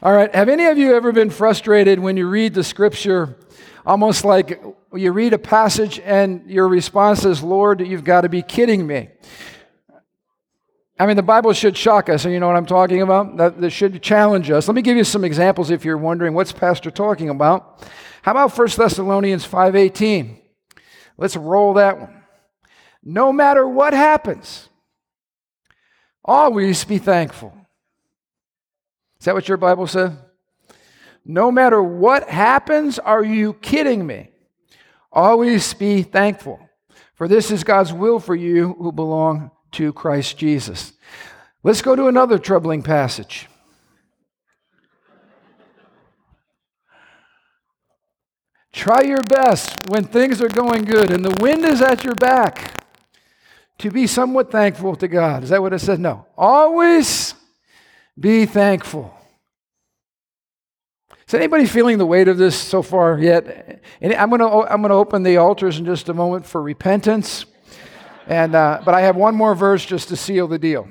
All right, have any of you ever been frustrated when you read the scripture, almost like you read a passage and your response is, Lord, you've got to be kidding me? I mean, the Bible should shock us, and you know what I'm talking about? That, that should challenge us. Let me give you some examples if you're wondering what's Pastor talking about. How about 1 Thessalonians 5.18? Let's roll that one. No matter what happens, always be thankful. Is that what your Bible said? No matter what happens, are you kidding me? Always be thankful, for this is God's will for you who belong to Christ Jesus. Let's go to another troubling passage. Try your best when things are going good and the wind is at your back to be somewhat thankful to God. Is that what it says? No. Always be thankful. Is anybody feeling the weight of this so far yet? And I'm going to I'm going to open the altars in just a moment for repentance, and uh, but I have one more verse just to seal the deal.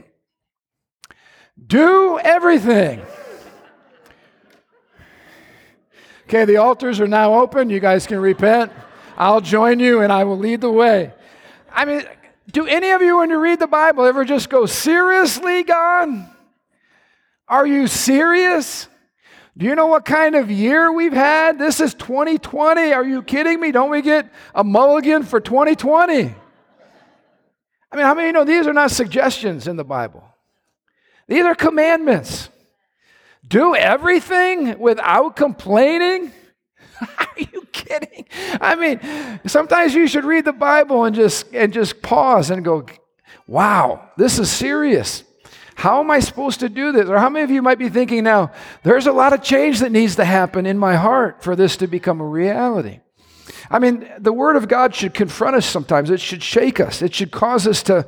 Do everything. Okay, the altars are now open. You guys can repent. I'll join you, and I will lead the way. I mean, do any of you, when you read the Bible, ever just go seriously, God? Are you serious? Do you know what kind of year we've had? This is 2020. Are you kidding me? Don't we get a mulligan for 2020? I mean, how many you know these are not suggestions in the Bible? These are commandments. Do everything without complaining? Are you kidding? I mean, sometimes you should read the Bible and just and just pause and go, "Wow, this is serious." How am I supposed to do this? Or how many of you might be thinking now, there's a lot of change that needs to happen in my heart for this to become a reality? I mean, the Word of God should confront us sometimes. It should shake us. It should cause us to,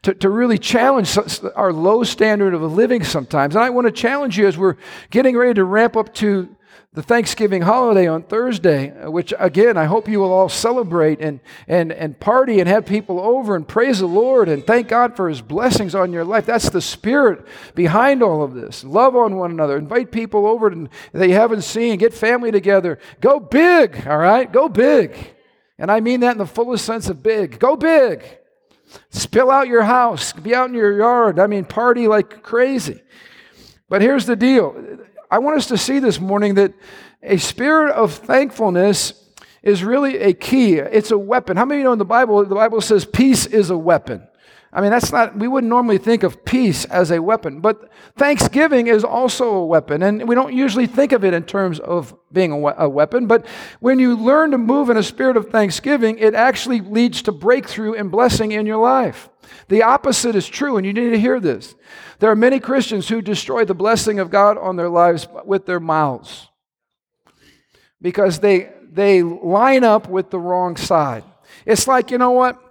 to, to really challenge our low standard of living sometimes. And I want to challenge you as we're getting ready to ramp up to the Thanksgiving holiday on Thursday, uh, which again, I hope you will all celebrate and, and, and party and have people over and praise the Lord and thank God for His blessings on your life. That's the spirit behind all of this. Love on one another. Invite people over that you haven't seen. Get family together. Go big, all right? Go big. And I mean that in the fullest sense of big. Go big. Spill out your house. Be out in your yard. I mean, party like crazy. But here's the deal I want us to see this morning that a spirit of thankfulness is really a key. It's a weapon. How many you know in the Bible, the Bible says peace is a weapon? I mean, that's not, we wouldn't normally think of peace as a weapon, but thanksgiving is also a weapon. And we don't usually think of it in terms of being a, a, weapon, but when you learn to move in a spirit of thanksgiving, it actually leads to breakthrough and blessing in your life. The opposite is true, and you need to hear this. There are many Christians who destroy the blessing of God on their lives with their mouths because they, they line up with the wrong side. It's like, you know what?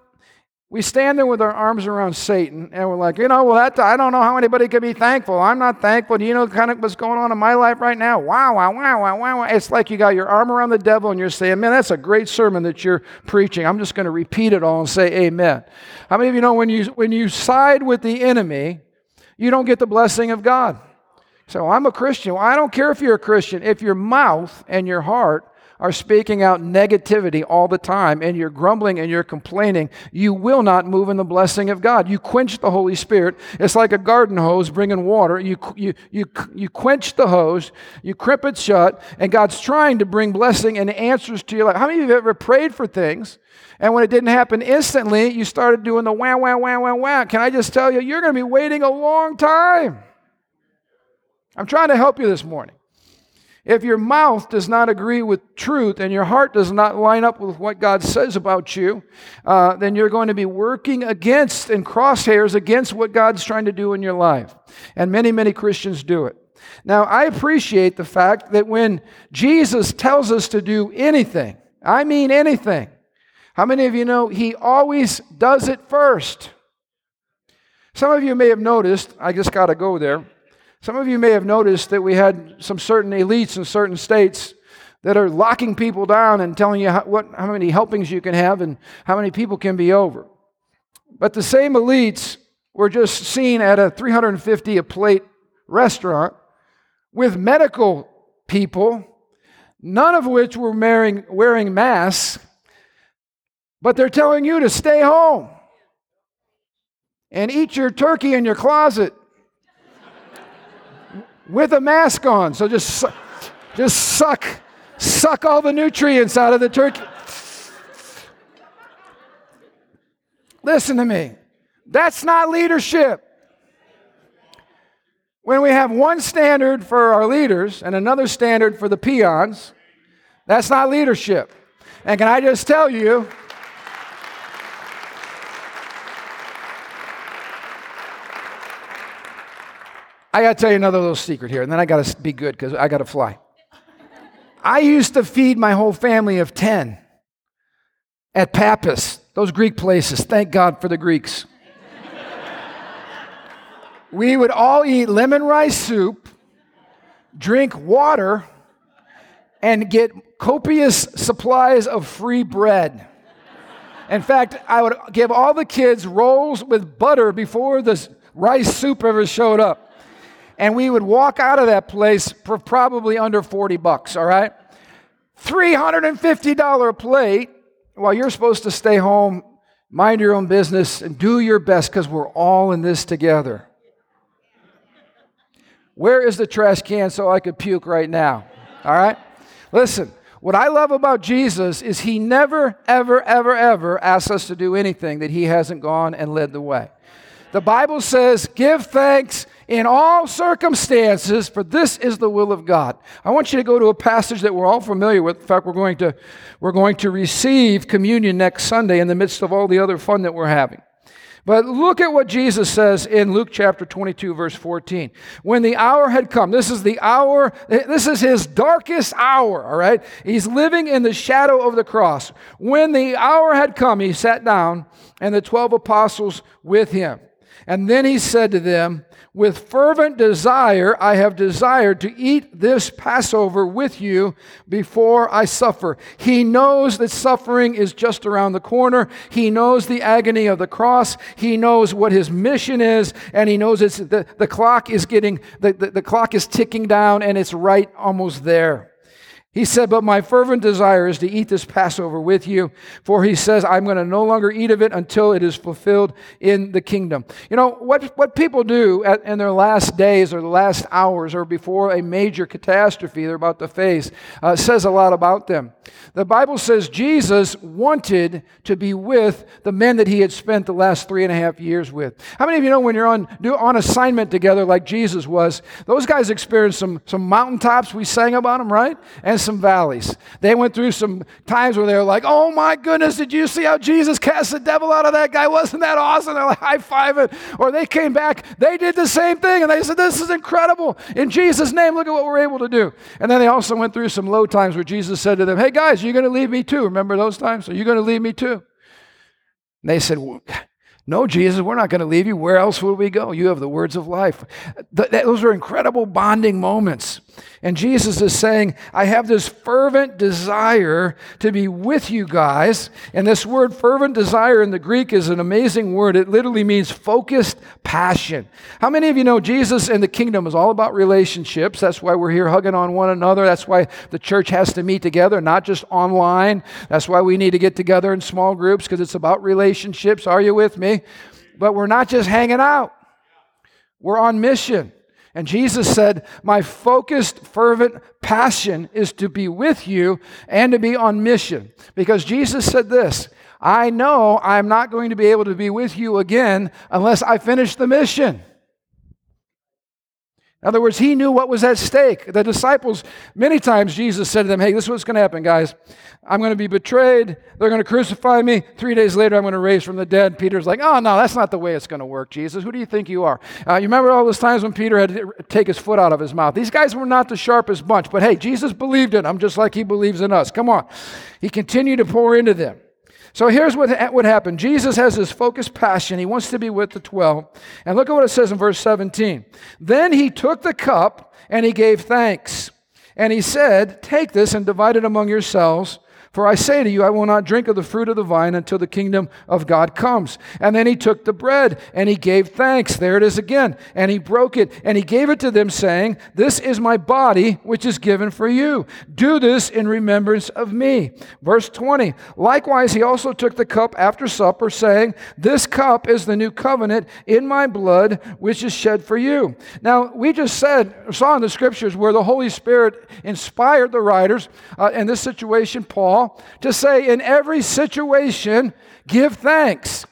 We stand there with our arms around Satan and we're like, you know, well, that, I don't know how anybody could be thankful. I'm not thankful. Do you know kind of what's going on in my life right now? Wow, wow, wow, wow, wow. It's like you got your arm around the devil and you're saying, man, that's a great sermon that you're preaching. I'm just going to repeat it all and say amen. How many of you know when you, when you side with the enemy, you don't get the blessing of God? So I'm a Christian. Well, I don't care if you're a Christian. If your mouth and your heart are speaking out negativity all the time and you're grumbling and you're complaining, you will not move in the blessing of God. You quench the Holy Spirit. It's like a garden hose bringing water. You, you, you, you quench the hose, you crimp it shut, and God's trying to bring blessing and answers to your life. How many of you have ever prayed for things? And when it didn't happen instantly, you started doing the wah, wah, wah, wah, wah. Can I just tell you, you're going to be waiting a long time. I'm trying to help you this morning. If your mouth does not agree with truth and your heart does not line up with what God says about you, uh, then you're going to be working against and crosshairs against what God's trying to do in your life. And many, many Christians do it. Now, I appreciate the fact that when Jesus tells us to do anything, I mean anything, how many of you know he always does it first? Some of you may have noticed, I just got to go there. Some of you may have noticed that we had some certain elites in certain states that are locking people down and telling you how, what, how many helpings you can have and how many people can be over. But the same elites were just seen at a 350 a plate restaurant with medical people, none of which were wearing, wearing masks, but they're telling you to stay home and eat your turkey in your closet with a mask on. So just, just suck, suck all the nutrients out of the turkey. Listen to me. That's not leadership. When we have one standard for our leaders and another standard for the peons, that's not leadership. And can I just tell you, I got to tell you another little secret here, and then I got to be good because I got to fly. I used to feed my whole family of 10 at Pappas, those Greek places. Thank God for the Greeks. we would all eat lemon rice soup, drink water, and get copious supplies of free bread. In fact, I would give all the kids rolls with butter before the rice soup ever showed up and we would walk out of that place for probably under 40 bucks, all right? $350 plate while you're supposed to stay home, mind your own business, and do your best because we're all in this together. Where is the trash can so I could puke right now? All right? Listen, what I love about Jesus is he never, ever, ever, ever asks us to do anything that he hasn't gone and led the way. The Bible says, give thanks in all circumstances, for this is the will of God. I want you to go to a passage that we're all familiar with. In fact, we're going to, we're going to receive communion next Sunday in the midst of all the other fun that we're having. But look at what Jesus says in Luke chapter 22, verse 14. When the hour had come, this is the hour, this is his darkest hour, all right? He's living in the shadow of the cross. When the hour had come, he sat down and the 12 apostles with him. And then he said to them, with fervent desire, I have desired to eat this Passover with you before I suffer. He knows that suffering is just around the corner. He knows the agony of the cross. He knows what his mission is, and he knows it's, the, the clock is getting, the, the, the clock is ticking down, and it's right almost there. He said, But my fervent desire is to eat this Passover with you, for he says, I'm going to no longer eat of it until it is fulfilled in the kingdom. You know, what, what people do at, in their last days or the last hours or before a major catastrophe they're about to face uh, says a lot about them. The Bible says Jesus wanted to be with the men that he had spent the last three and a half years with. How many of you know when you're on, do, on assignment together like Jesus was, those guys experienced some, some mountaintops, we sang about them, right? And some valleys. They went through some times where they were like, oh my goodness, did you see how Jesus cast the devil out of that guy? Wasn't that awesome? They're like high fiving. Or they came back, they did the same thing, and they said, this is incredible. In Jesus' name, look at what we're able to do. And then they also went through some low times where Jesus said to them, hey guys, you're going to leave me too. Remember those times? Are you going to leave me too? And they said, no, Jesus, we're not going to leave you. Where else would we go? You have the words of life. Th- those are incredible bonding moments. And Jesus is saying, I have this fervent desire to be with you guys. And this word fervent desire in the Greek is an amazing word. It literally means focused passion. How many of you know Jesus and the kingdom is all about relationships? That's why we're here hugging on one another. That's why the church has to meet together, not just online. That's why we need to get together in small groups because it's about relationships. Are you with me? But we're not just hanging out, we're on mission. And Jesus said, My focused, fervent passion is to be with you and to be on mission. Because Jesus said this I know I'm not going to be able to be with you again unless I finish the mission. In other words, he knew what was at stake. The disciples, many times Jesus said to them, Hey, this is what's going to happen, guys. I'm going to be betrayed. They're going to crucify me. Three days later, I'm going to raise from the dead. Peter's like, Oh, no, that's not the way it's going to work, Jesus. Who do you think you are? Uh, you remember all those times when Peter had to take his foot out of his mouth? These guys were not the sharpest bunch, but hey, Jesus believed in them just like he believes in us. Come on. He continued to pour into them. So here's what would happen Jesus has his focused passion. He wants to be with the 12. And look at what it says in verse 17. Then he took the cup and he gave thanks. And he said, Take this and divide it among yourselves. For I say to you, I will not drink of the fruit of the vine until the kingdom of God comes. And then he took the bread and he gave thanks. There it is again. And he broke it and he gave it to them, saying, This is my body, which is given for you. Do this in remembrance of me. Verse 20. Likewise, he also took the cup after supper, saying, This cup is the new covenant in my blood, which is shed for you. Now, we just said, saw in the scriptures where the Holy Spirit inspired the writers, uh, in this situation, Paul To say, in every situation, give thanks.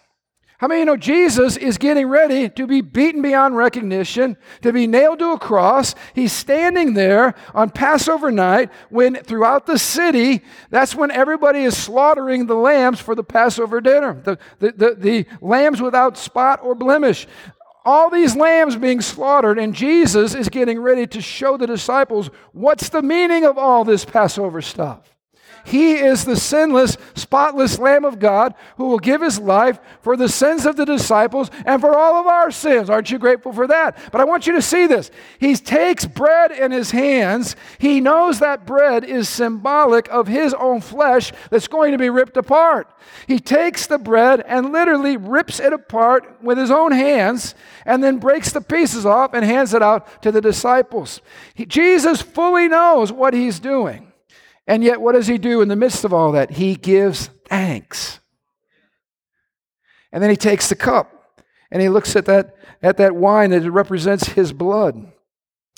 How many you know Jesus is getting ready to be beaten beyond recognition, to be nailed to a cross? He's standing there on Passover night when throughout the city, that's when everybody is slaughtering the lambs for the Passover dinner, the, the, the, the lambs without spot or blemish. All these lambs being slaughtered, and Jesus is getting ready to show the disciples what's the meaning of all this Passover stuff. He is the sinless, spotless Lamb of God who will give his life for the sins of the disciples and for all of our sins. Aren't you grateful for that? But I want you to see this. He takes bread in his hands. He knows that bread is symbolic of his own flesh that's going to be ripped apart. He takes the bread and literally rips it apart with his own hands and then breaks the pieces off and hands it out to the disciples. He, Jesus fully knows what he's doing. And yet, what does he do in the midst of all that? He gives thanks. And then he takes the cup and he looks at that, at that wine that represents his blood.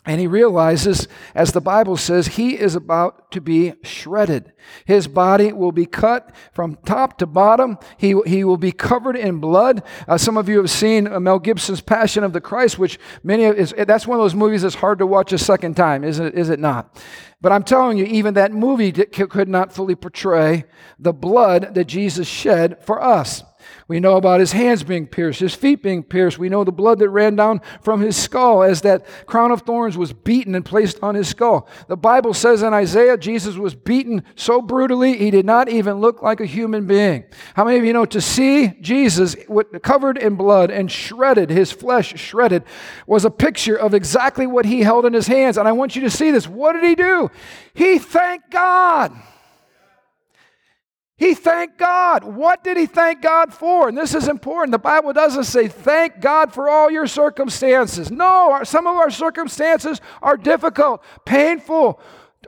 And he realizes, as the Bible says, he is about to be shredded. His body will be cut from top to bottom. He, he will be covered in blood. Uh, some of you have seen uh, Mel Gibson's Passion of the Christ, which many of, is, that's one of those movies that's hard to watch a second time, is it, is it not? But I'm telling you, even that movie could not fully portray the blood that Jesus shed for us. We know about his hands being pierced, his feet being pierced. We know the blood that ran down from his skull as that crown of thorns was beaten and placed on his skull. The Bible says in Isaiah, Jesus was beaten so brutally, he did not even look like a human being. How many of you know to see Jesus covered in blood and shredded, his flesh shredded, was a picture of exactly what he held in his hands? And I want you to see this. What did he do? He thanked God. He thanked God. What did he thank God for? And this is important. The Bible doesn't say thank God for all your circumstances. No, our, some of our circumstances are difficult, painful,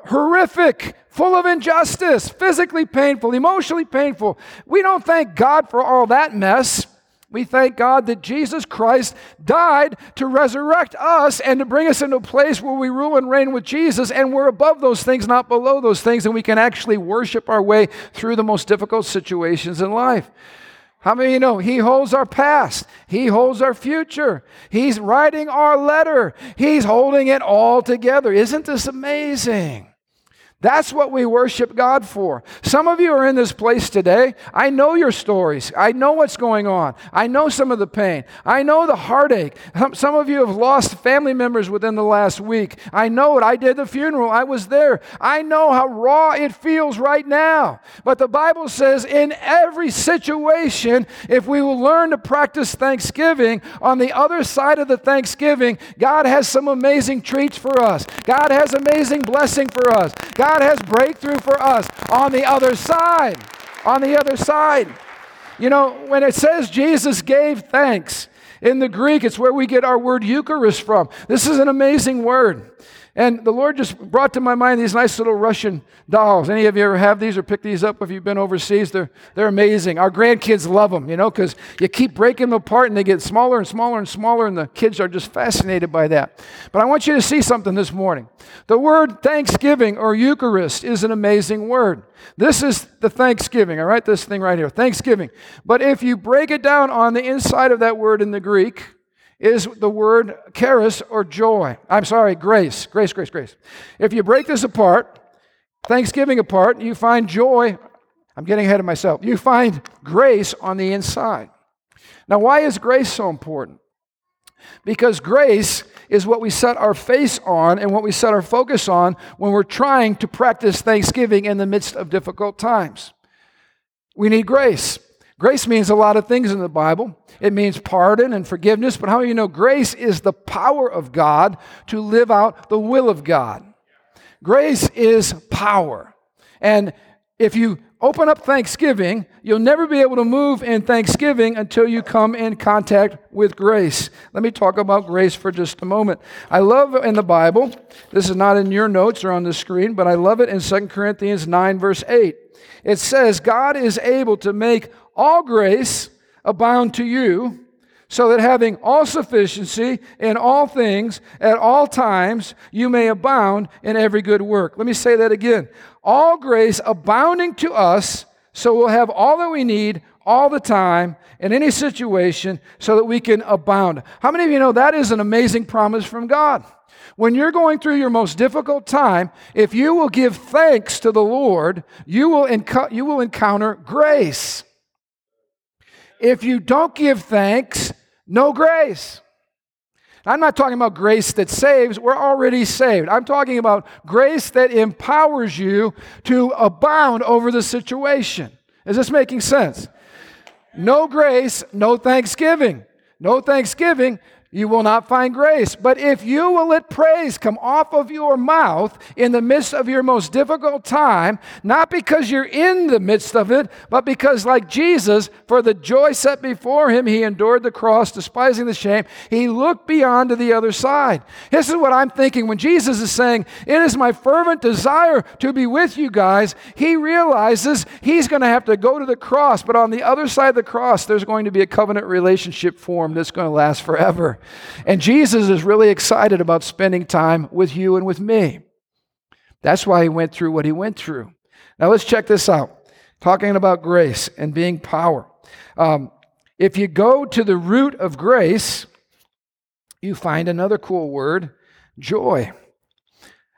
horrific, full of injustice, physically painful, emotionally painful. We don't thank God for all that mess. We thank God that Jesus Christ died to resurrect us and to bring us into a place where we rule and reign with Jesus, and we're above those things, not below those things, and we can actually worship our way through the most difficult situations in life. How many of you know He holds our past? He holds our future. He's writing our letter. He's holding it all together. Isn't this amazing? That's what we worship God for. Some of you are in this place today. I know your stories. I know what's going on. I know some of the pain. I know the heartache. Some of you have lost family members within the last week. I know it. I did the funeral. I was there. I know how raw it feels right now. But the Bible says in every situation, if we will learn to practice thanksgiving, on the other side of the thanksgiving, God has some amazing treats for us. God has amazing blessing for us. God God has breakthrough for us on the other side. On the other side. You know, when it says Jesus gave thanks, in the Greek, it's where we get our word Eucharist from. This is an amazing word. And the Lord just brought to my mind these nice little Russian dolls. Any of you ever have these or pick these up if you've been overseas? They're, they're amazing. Our grandkids love them, you know, because you keep breaking them apart and they get smaller and smaller and smaller, and the kids are just fascinated by that. But I want you to see something this morning. The word Thanksgiving or Eucharist is an amazing word. This is the Thanksgiving, all right? This thing right here, Thanksgiving. But if you break it down on the inside of that word in the Greek, is the word charis or joy. I'm sorry, grace. Grace, grace, grace. If you break this apart, Thanksgiving apart, you find joy. I'm getting ahead of myself. You find grace on the inside. Now, why is grace so important? Because grace is what we set our face on and what we set our focus on when we're trying to practice Thanksgiving in the midst of difficult times. We need grace. Grace means a lot of things in the Bible. It means pardon and forgiveness, but how many you know grace is the power of God to live out the will of God? Grace is power. And if you open up Thanksgiving, you'll never be able to move in Thanksgiving until you come in contact with grace. Let me talk about grace for just a moment. I love in the Bible, this is not in your notes or on the screen, but I love it in 2 Corinthians 9, verse 8. It says, God is able to make all grace abound to you so that having all sufficiency in all things at all times, you may abound in every good work. Let me say that again. All grace abounding to us, so we'll have all that we need all the time in any situation so that we can abound. How many of you know that is an amazing promise from God? When you're going through your most difficult time, if you will give thanks to the Lord, you will, you will encounter grace. If you don't give thanks, no grace. I'm not talking about grace that saves, we're already saved. I'm talking about grace that empowers you to abound over the situation. Is this making sense? No grace, no thanksgiving. No thanksgiving, you will not find grace. But if you will let praise come off of your mouth in the midst of your most difficult time, not because you're in the midst of it, but because, like Jesus, for the joy set before him, he endured the cross, despising the shame, he looked beyond to the other side. This is what I'm thinking when Jesus is saying, It is my fervent desire to be with you guys. He realizes he's going to have to go to the cross, but on the other side of the cross, there's going to be a covenant relationship formed that's going to last forever. And Jesus is really excited about spending time with you and with me. That's why he went through what he went through. Now let's check this out. Talking about grace and being power. Um, if you go to the root of grace, you find another cool word joy.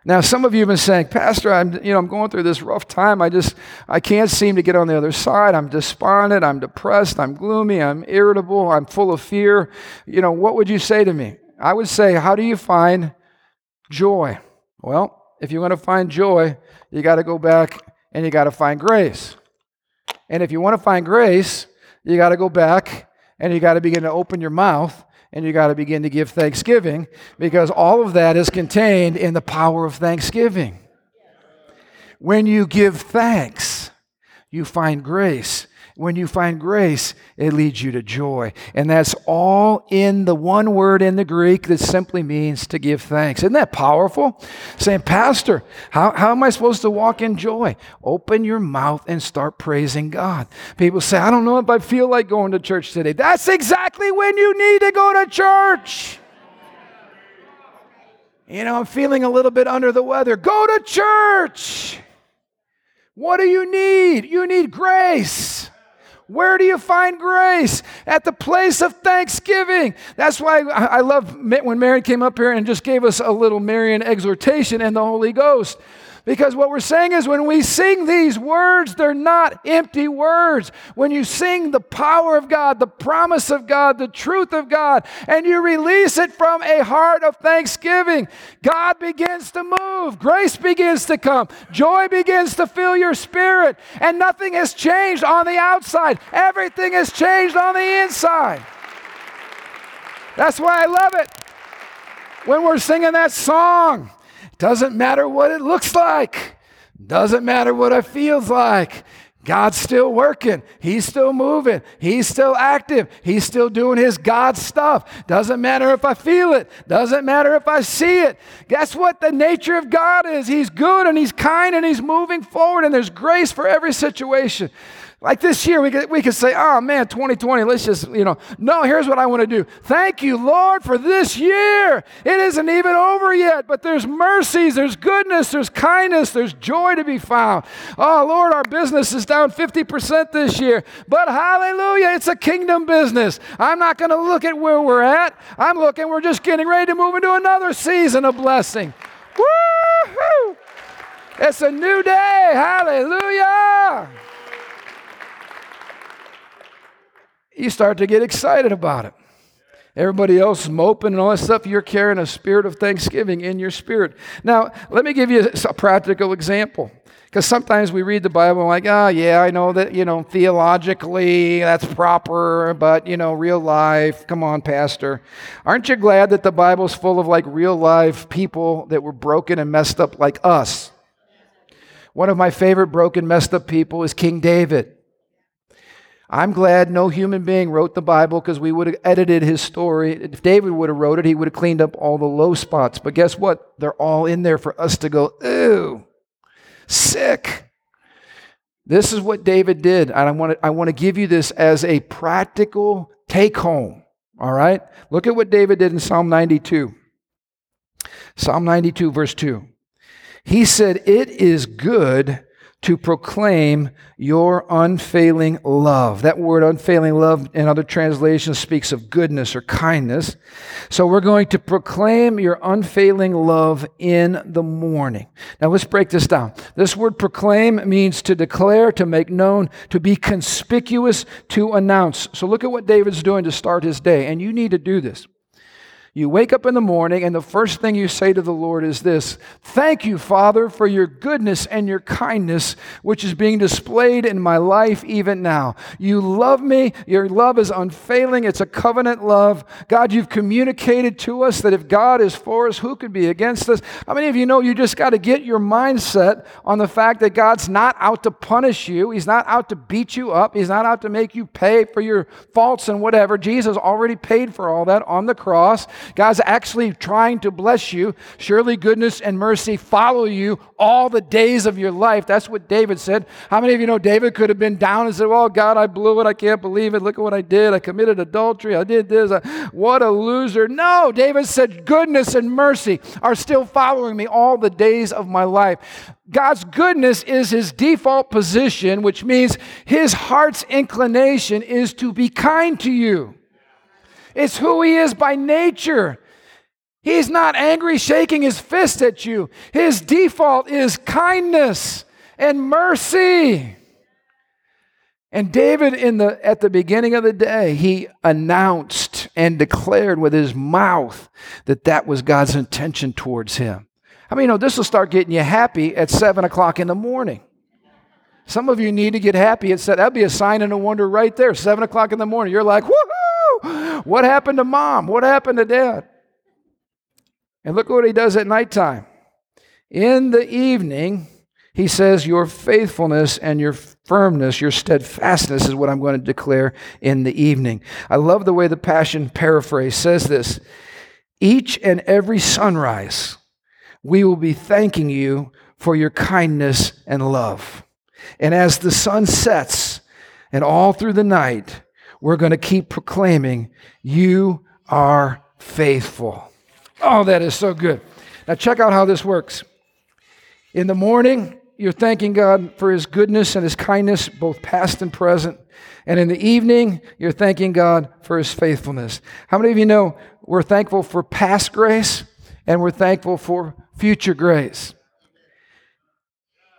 Now, some of you have been saying, Pastor, I'm, you know, I'm going through this rough time. I just, I can't seem to get on the other side. I'm despondent. I'm depressed. I'm gloomy. I'm irritable. I'm full of fear. You know, what would you say to me? I would say, how do you find joy? Well, if you want to find joy, you got to go back and you got to find grace. And if you want to find grace, you got to go back and you got to begin to open your mouth and you got to begin to give thanksgiving because all of that is contained in the power of thanksgiving. When you give thanks, you find grace. When you find grace, it leads you to joy. And that's all in the one word in the Greek that simply means to give thanks. Isn't that powerful? Saying, Pastor, how, how am I supposed to walk in joy? Open your mouth and start praising God. People say, I don't know if I feel like going to church today. That's exactly when you need to go to church. You know, I'm feeling a little bit under the weather. Go to church. What do you need? You need grace. Where do you find grace? At the place of thanksgiving. That's why I love when Marion came up here and just gave us a little Marion exhortation and the Holy Ghost. Because what we're saying is when we sing these words, they're not empty words. When you sing the power of God, the promise of God, the truth of God, and you release it from a heart of thanksgiving, God begins to move. Grace begins to come. Joy begins to fill your spirit. And nothing has changed on the outside, everything has changed on the inside. That's why I love it. When we're singing that song, doesn't matter what it looks like. Doesn't matter what it feels like. God's still working. He's still moving. He's still active. He's still doing his God stuff. Doesn't matter if I feel it. Doesn't matter if I see it. Guess what the nature of God is? He's good and he's kind and he's moving forward and there's grace for every situation. Like this year, we could, we could say, oh man, 2020, let's just, you know, no, here's what I want to do. Thank you, Lord, for this year. It isn't even over yet, but there's mercies, there's goodness, there's kindness, there's joy to be found. Oh, Lord, our business is down 50% this year, but hallelujah, it's a kingdom business. I'm not going to look at where we're at. I'm looking, we're just getting ready to move into another season of blessing. Woo-hoo! It's a new day. Hallelujah. You start to get excited about it. Everybody else moping and all that stuff. You're carrying a spirit of thanksgiving in your spirit. Now, let me give you a practical example. Because sometimes we read the Bible and like, oh, yeah, I know that, you know, theologically that's proper, but, you know, real life, come on, Pastor. Aren't you glad that the Bible's full of like real life people that were broken and messed up like us? One of my favorite broken, messed up people is King David. I'm glad no human being wrote the Bible because we would have edited his story. If David would have wrote it, he would have cleaned up all the low spots. But guess what? They're all in there for us to go, ooh, sick. This is what David did. And I want to, I want to give you this as a practical take home. All right? Look at what David did in Psalm 92. Psalm 92, verse 2. He said, It is good to proclaim your unfailing love. That word unfailing love in other translations speaks of goodness or kindness. So we're going to proclaim your unfailing love in the morning. Now let's break this down. This word proclaim means to declare, to make known, to be conspicuous, to announce. So look at what David's doing to start his day. And you need to do this. You wake up in the morning, and the first thing you say to the Lord is this Thank you, Father, for your goodness and your kindness, which is being displayed in my life even now. You love me. Your love is unfailing. It's a covenant love. God, you've communicated to us that if God is for us, who could be against us? How many of you know you just got to get your mindset on the fact that God's not out to punish you? He's not out to beat you up. He's not out to make you pay for your faults and whatever. Jesus already paid for all that on the cross. God's actually trying to bless you. Surely goodness and mercy follow you all the days of your life. That's what David said. How many of you know David could have been down and said, Well, God, I blew it. I can't believe it. Look at what I did. I committed adultery. I did this. What a loser. No, David said, Goodness and mercy are still following me all the days of my life. God's goodness is his default position, which means his heart's inclination is to be kind to you. It's who he is by nature. He's not angry, shaking his fist at you. His default is kindness and mercy. And David, in the, at the beginning of the day, he announced and declared with his mouth that that was God's intention towards him. I mean, you know, this will start getting you happy at 7 o'clock in the morning. Some of you need to get happy. It said that'd be a sign and a wonder right there. 7 o'clock in the morning. You're like, woohoo! What happened to mom? What happened to dad? And look what he does at nighttime. In the evening, he says, Your faithfulness and your firmness, your steadfastness is what I'm going to declare in the evening. I love the way the Passion paraphrase says this Each and every sunrise, we will be thanking you for your kindness and love. And as the sun sets and all through the night, we're going to keep proclaiming, You are faithful. Oh, that is so good. Now, check out how this works. In the morning, you're thanking God for His goodness and His kindness, both past and present. And in the evening, you're thanking God for His faithfulness. How many of you know we're thankful for past grace and we're thankful for future grace?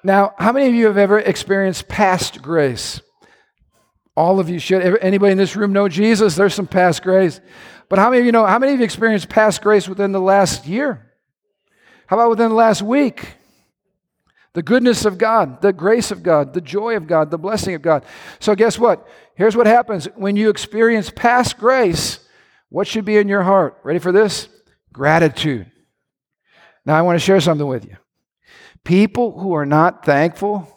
Now, how many of you have ever experienced past grace? All of you should. Anybody in this room know Jesus? There's some past grace. But how many of you know, how many of you experienced past grace within the last year? How about within the last week? The goodness of God, the grace of God, the joy of God, the blessing of God. So, guess what? Here's what happens when you experience past grace. What should be in your heart? Ready for this? Gratitude. Now, I want to share something with you. People who are not thankful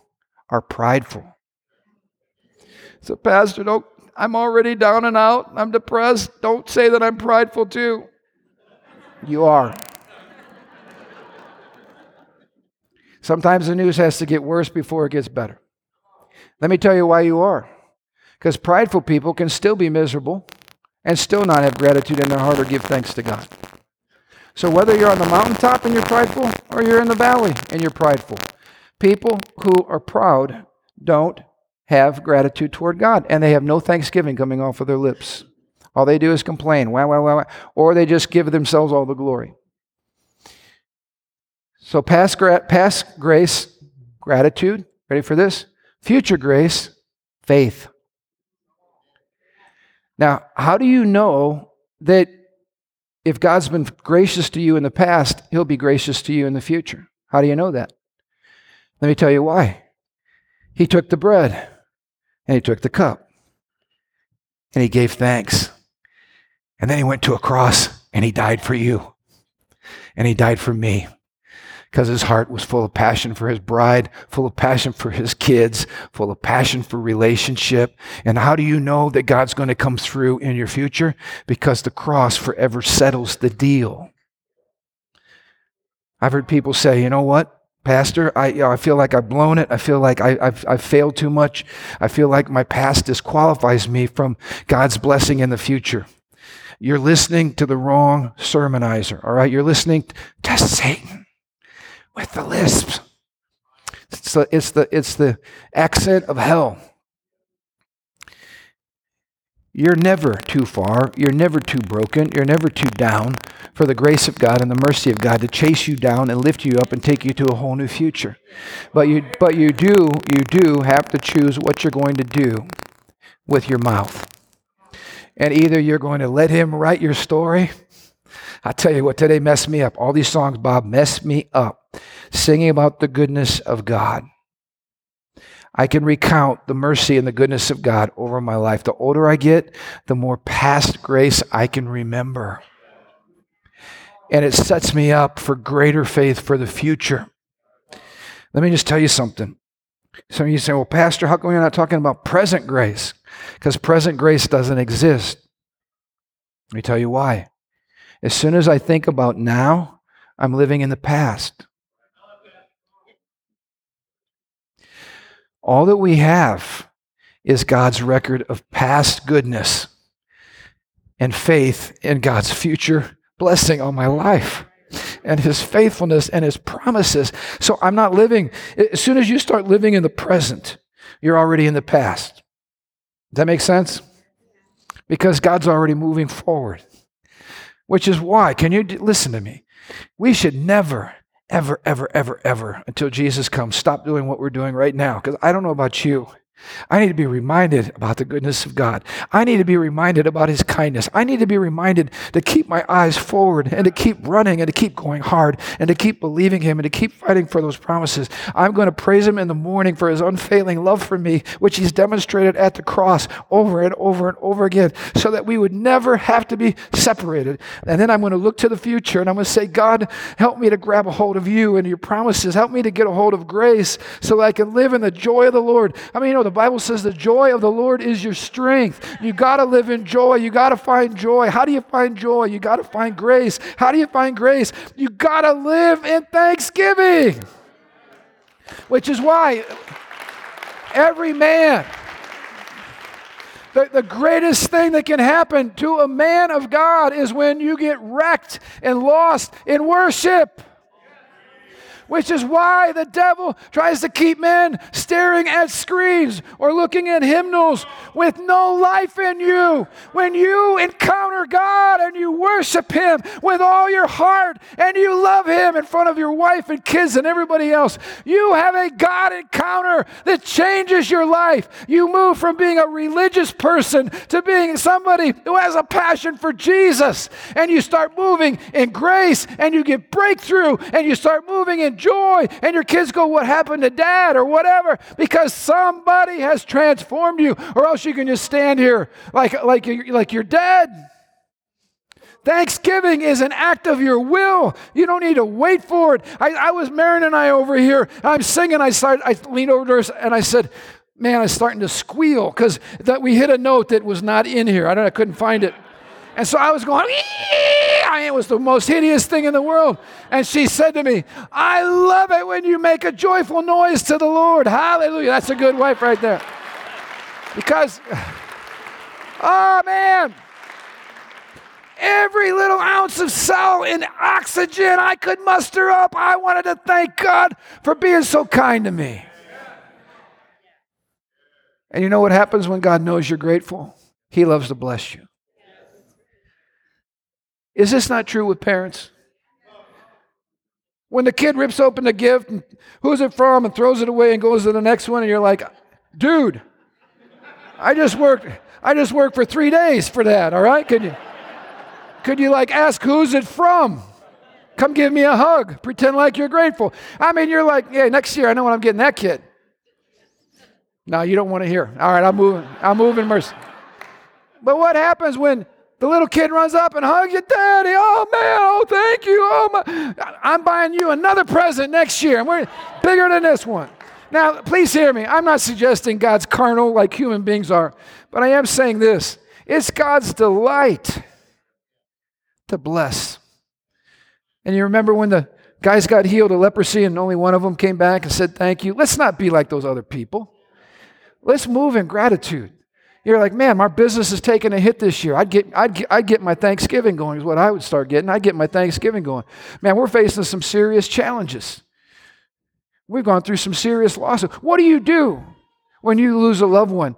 are prideful. So, Pastor, don't, I'm already down and out. I'm depressed. Don't say that I'm prideful too. You are. Sometimes the news has to get worse before it gets better. Let me tell you why you are. Because prideful people can still be miserable and still not have gratitude in their heart or give thanks to God. So, whether you're on the mountaintop and you're prideful or you're in the valley and you're prideful, people who are proud don't have gratitude toward God, and they have no thanksgiving coming off of their lips. All they do is complain, wah, wah, wah, or they just give themselves all the glory. So, past, gra- past grace, gratitude. Ready for this? Future grace, faith. Now, how do you know that if God's been gracious to you in the past, He'll be gracious to you in the future? How do you know that? Let me tell you why. He took the bread. And he took the cup and he gave thanks. And then he went to a cross and he died for you. And he died for me. because his heart was full of passion for his bride, full of passion for his kids, full of passion for relationship. And how do you know that God's going to come through in your future? Because the cross forever settles the deal. I've heard people say, you know what? Pastor, I, you know, I feel like I've blown it. I feel like I, have I've failed too much. I feel like my past disqualifies me from God's blessing in the future. You're listening to the wrong sermonizer, all right? You're listening to Satan with the lisp. It's the, it's the, it's the accent of hell. You're never too far. You're never too broken. You're never too down for the grace of God and the mercy of God to chase you down and lift you up and take you to a whole new future. But you, but you do, you do have to choose what you're going to do with your mouth. And either you're going to let Him write your story. I tell you what, today messed me up. All these songs, Bob, messed me up. Singing about the goodness of God. I can recount the mercy and the goodness of God over my life. The older I get, the more past grace I can remember. And it sets me up for greater faith for the future. Let me just tell you something. Some of you say, well, Pastor, how come you're not talking about present grace? Because present grace doesn't exist. Let me tell you why. As soon as I think about now, I'm living in the past. All that we have is God's record of past goodness and faith in God's future blessing on my life and his faithfulness and his promises. So I'm not living, as soon as you start living in the present, you're already in the past. Does that make sense? Because God's already moving forward. Which is why, can you listen to me? We should never, ever, ever, ever, ever, until Jesus comes, stop doing what we're doing right now. Because I don't know about you. I need to be reminded about the goodness of God. I need to be reminded about His kindness. I need to be reminded to keep my eyes forward and to keep running and to keep going hard and to keep believing Him and to keep fighting for those promises. I'm going to praise Him in the morning for His unfailing love for me, which He's demonstrated at the cross over and over and over again, so that we would never have to be separated. And then I'm going to look to the future and I'm going to say, God, help me to grab a hold of you and your promises. Help me to get a hold of grace so that I can live in the joy of the Lord. I mean, you know, the Bible says the joy of the Lord is your strength. You got to live in joy. You got to find joy. How do you find joy? You got to find grace. How do you find grace? You got to live in thanksgiving. Which is why every man, the, the greatest thing that can happen to a man of God is when you get wrecked and lost in worship which is why the devil tries to keep men staring at screens or looking at hymnals with no life in you. When you encounter God and you worship Him with all your heart and you love Him in front of your wife and kids and everybody else, you have a God encounter that changes your life. You move from being a religious person to being somebody who has a passion for Jesus, and you start moving in grace and you get breakthrough and you start moving in joy. And your kids go, What happened to dad? or whatever, because somebody has transformed you, or else you can just stand here like, like, you're, like you're dead. Thanksgiving is an act of your will. You don't need to wait for it. I, I was Marin and I over here. I'm singing. I started. I leaned over to her and I said, "Man, I'm starting to squeal because that we hit a note that was not in here. I don't. I couldn't find it." And so I was going, I it was the most hideous thing in the world. And she said to me, I love it when you make a joyful noise to the Lord. Hallelujah. That's a good wife right there. Because, oh man, every little ounce of cell and oxygen I could muster up, I wanted to thank God for being so kind to me. And you know what happens when God knows you're grateful? He loves to bless you. Is this not true with parents? When the kid rips open the gift, and who's it from, and throws it away and goes to the next one, and you're like, dude, I just worked, I just worked for three days for that, all right? Could you could you like ask who's it from? Come give me a hug. Pretend like you're grateful. I mean, you're like, yeah, next year I know when I'm getting that kid. No, you don't want to hear. All right, I'm moving. I'm moving mercy. But what happens when The little kid runs up and hugs you, Daddy. Oh man, oh thank you. Oh my, I'm buying you another present next year, and we're bigger than this one. Now, please hear me. I'm not suggesting God's carnal like human beings are, but I am saying this: it's God's delight to bless. And you remember when the guys got healed of leprosy and only one of them came back and said thank you? Let's not be like those other people. Let's move in gratitude. You're like, man, my business is taking a hit this year. I'd get, I'd, get, I'd get my Thanksgiving going, is what I would start getting. I'd get my Thanksgiving going. Man, we're facing some serious challenges. We've gone through some serious losses. What do you do when you lose a loved one?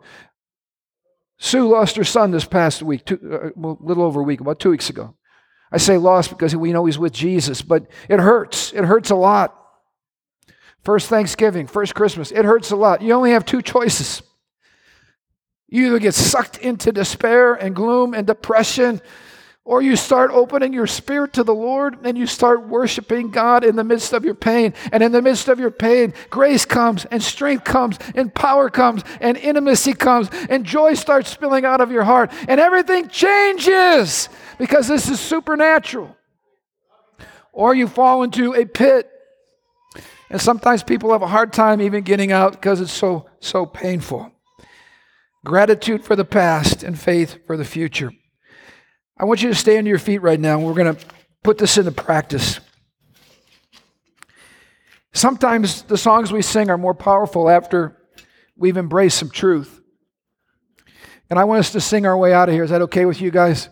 Sue lost her son this past week, two, uh, a little over a week, about two weeks ago. I say lost because we know he's with Jesus, but it hurts. It hurts a lot. First Thanksgiving, first Christmas, it hurts a lot. You only have two choices you either get sucked into despair and gloom and depression, or you start opening your spirit to the Lord and you start worshiping God in the midst of your pain. And in the midst of your pain, grace comes and strength comes and power comes and intimacy comes and joy starts spilling out of your heart. And everything changes because this is supernatural. Or you fall into a pit. And sometimes people have a hard time even getting out because it's so, so painful gratitude for the past, and faith for the future. I want you to stay on your feet right now. We're going to put this into practice. Sometimes the songs we sing are more powerful after we've embraced some truth. And I want us to sing our way out of here. Is that okay with you guys?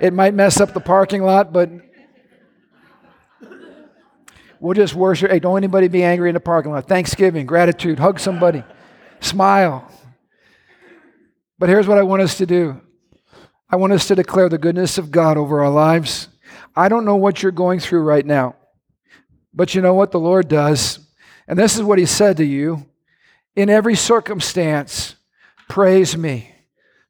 It might mess up the parking lot, but we'll just worship. Hey, don't anybody be angry in the parking lot. Thanksgiving, gratitude, hug somebody, smile. But here's what I want us to do I want us to declare the goodness of God over our lives. I don't know what you're going through right now, but you know what the Lord does. And this is what He said to you In every circumstance, praise me.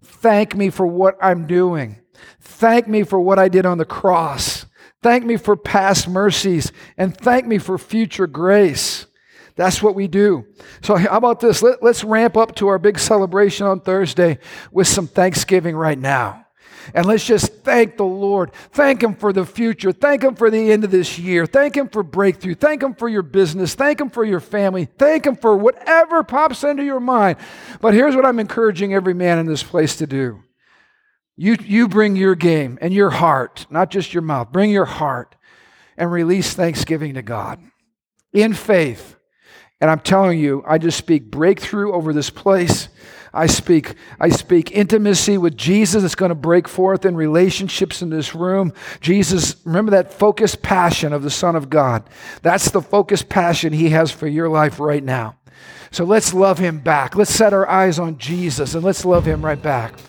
Thank me for what I'm doing. Thank me for what I did on the cross. Thank me for past mercies and thank me for future grace. That's what we do. So, how about this? Let, us ramp up to our big celebration on Thursday with some thanksgiving right now. And let's just thank the Lord. Thank Him for the future. Thank Him for the end of this year. Thank Him for breakthrough. Thank Him for your business. Thank Him for your family. Thank Him for whatever pops into your mind. But here's what I'm encouraging every man in this place to do you, you bring your game and your heart, not just your mouth, bring your heart and release thanksgiving to God in faith and I'm telling you, I just speak breakthrough over this place. I speak, I speak intimacy with Jesus that's going to break forth in relationships in this room. Jesus, remember that focused passion of the Son of God. That's the focused passion He has for your life right now. So let's love Him back. Let's set our eyes on Jesus and let's love Him right back.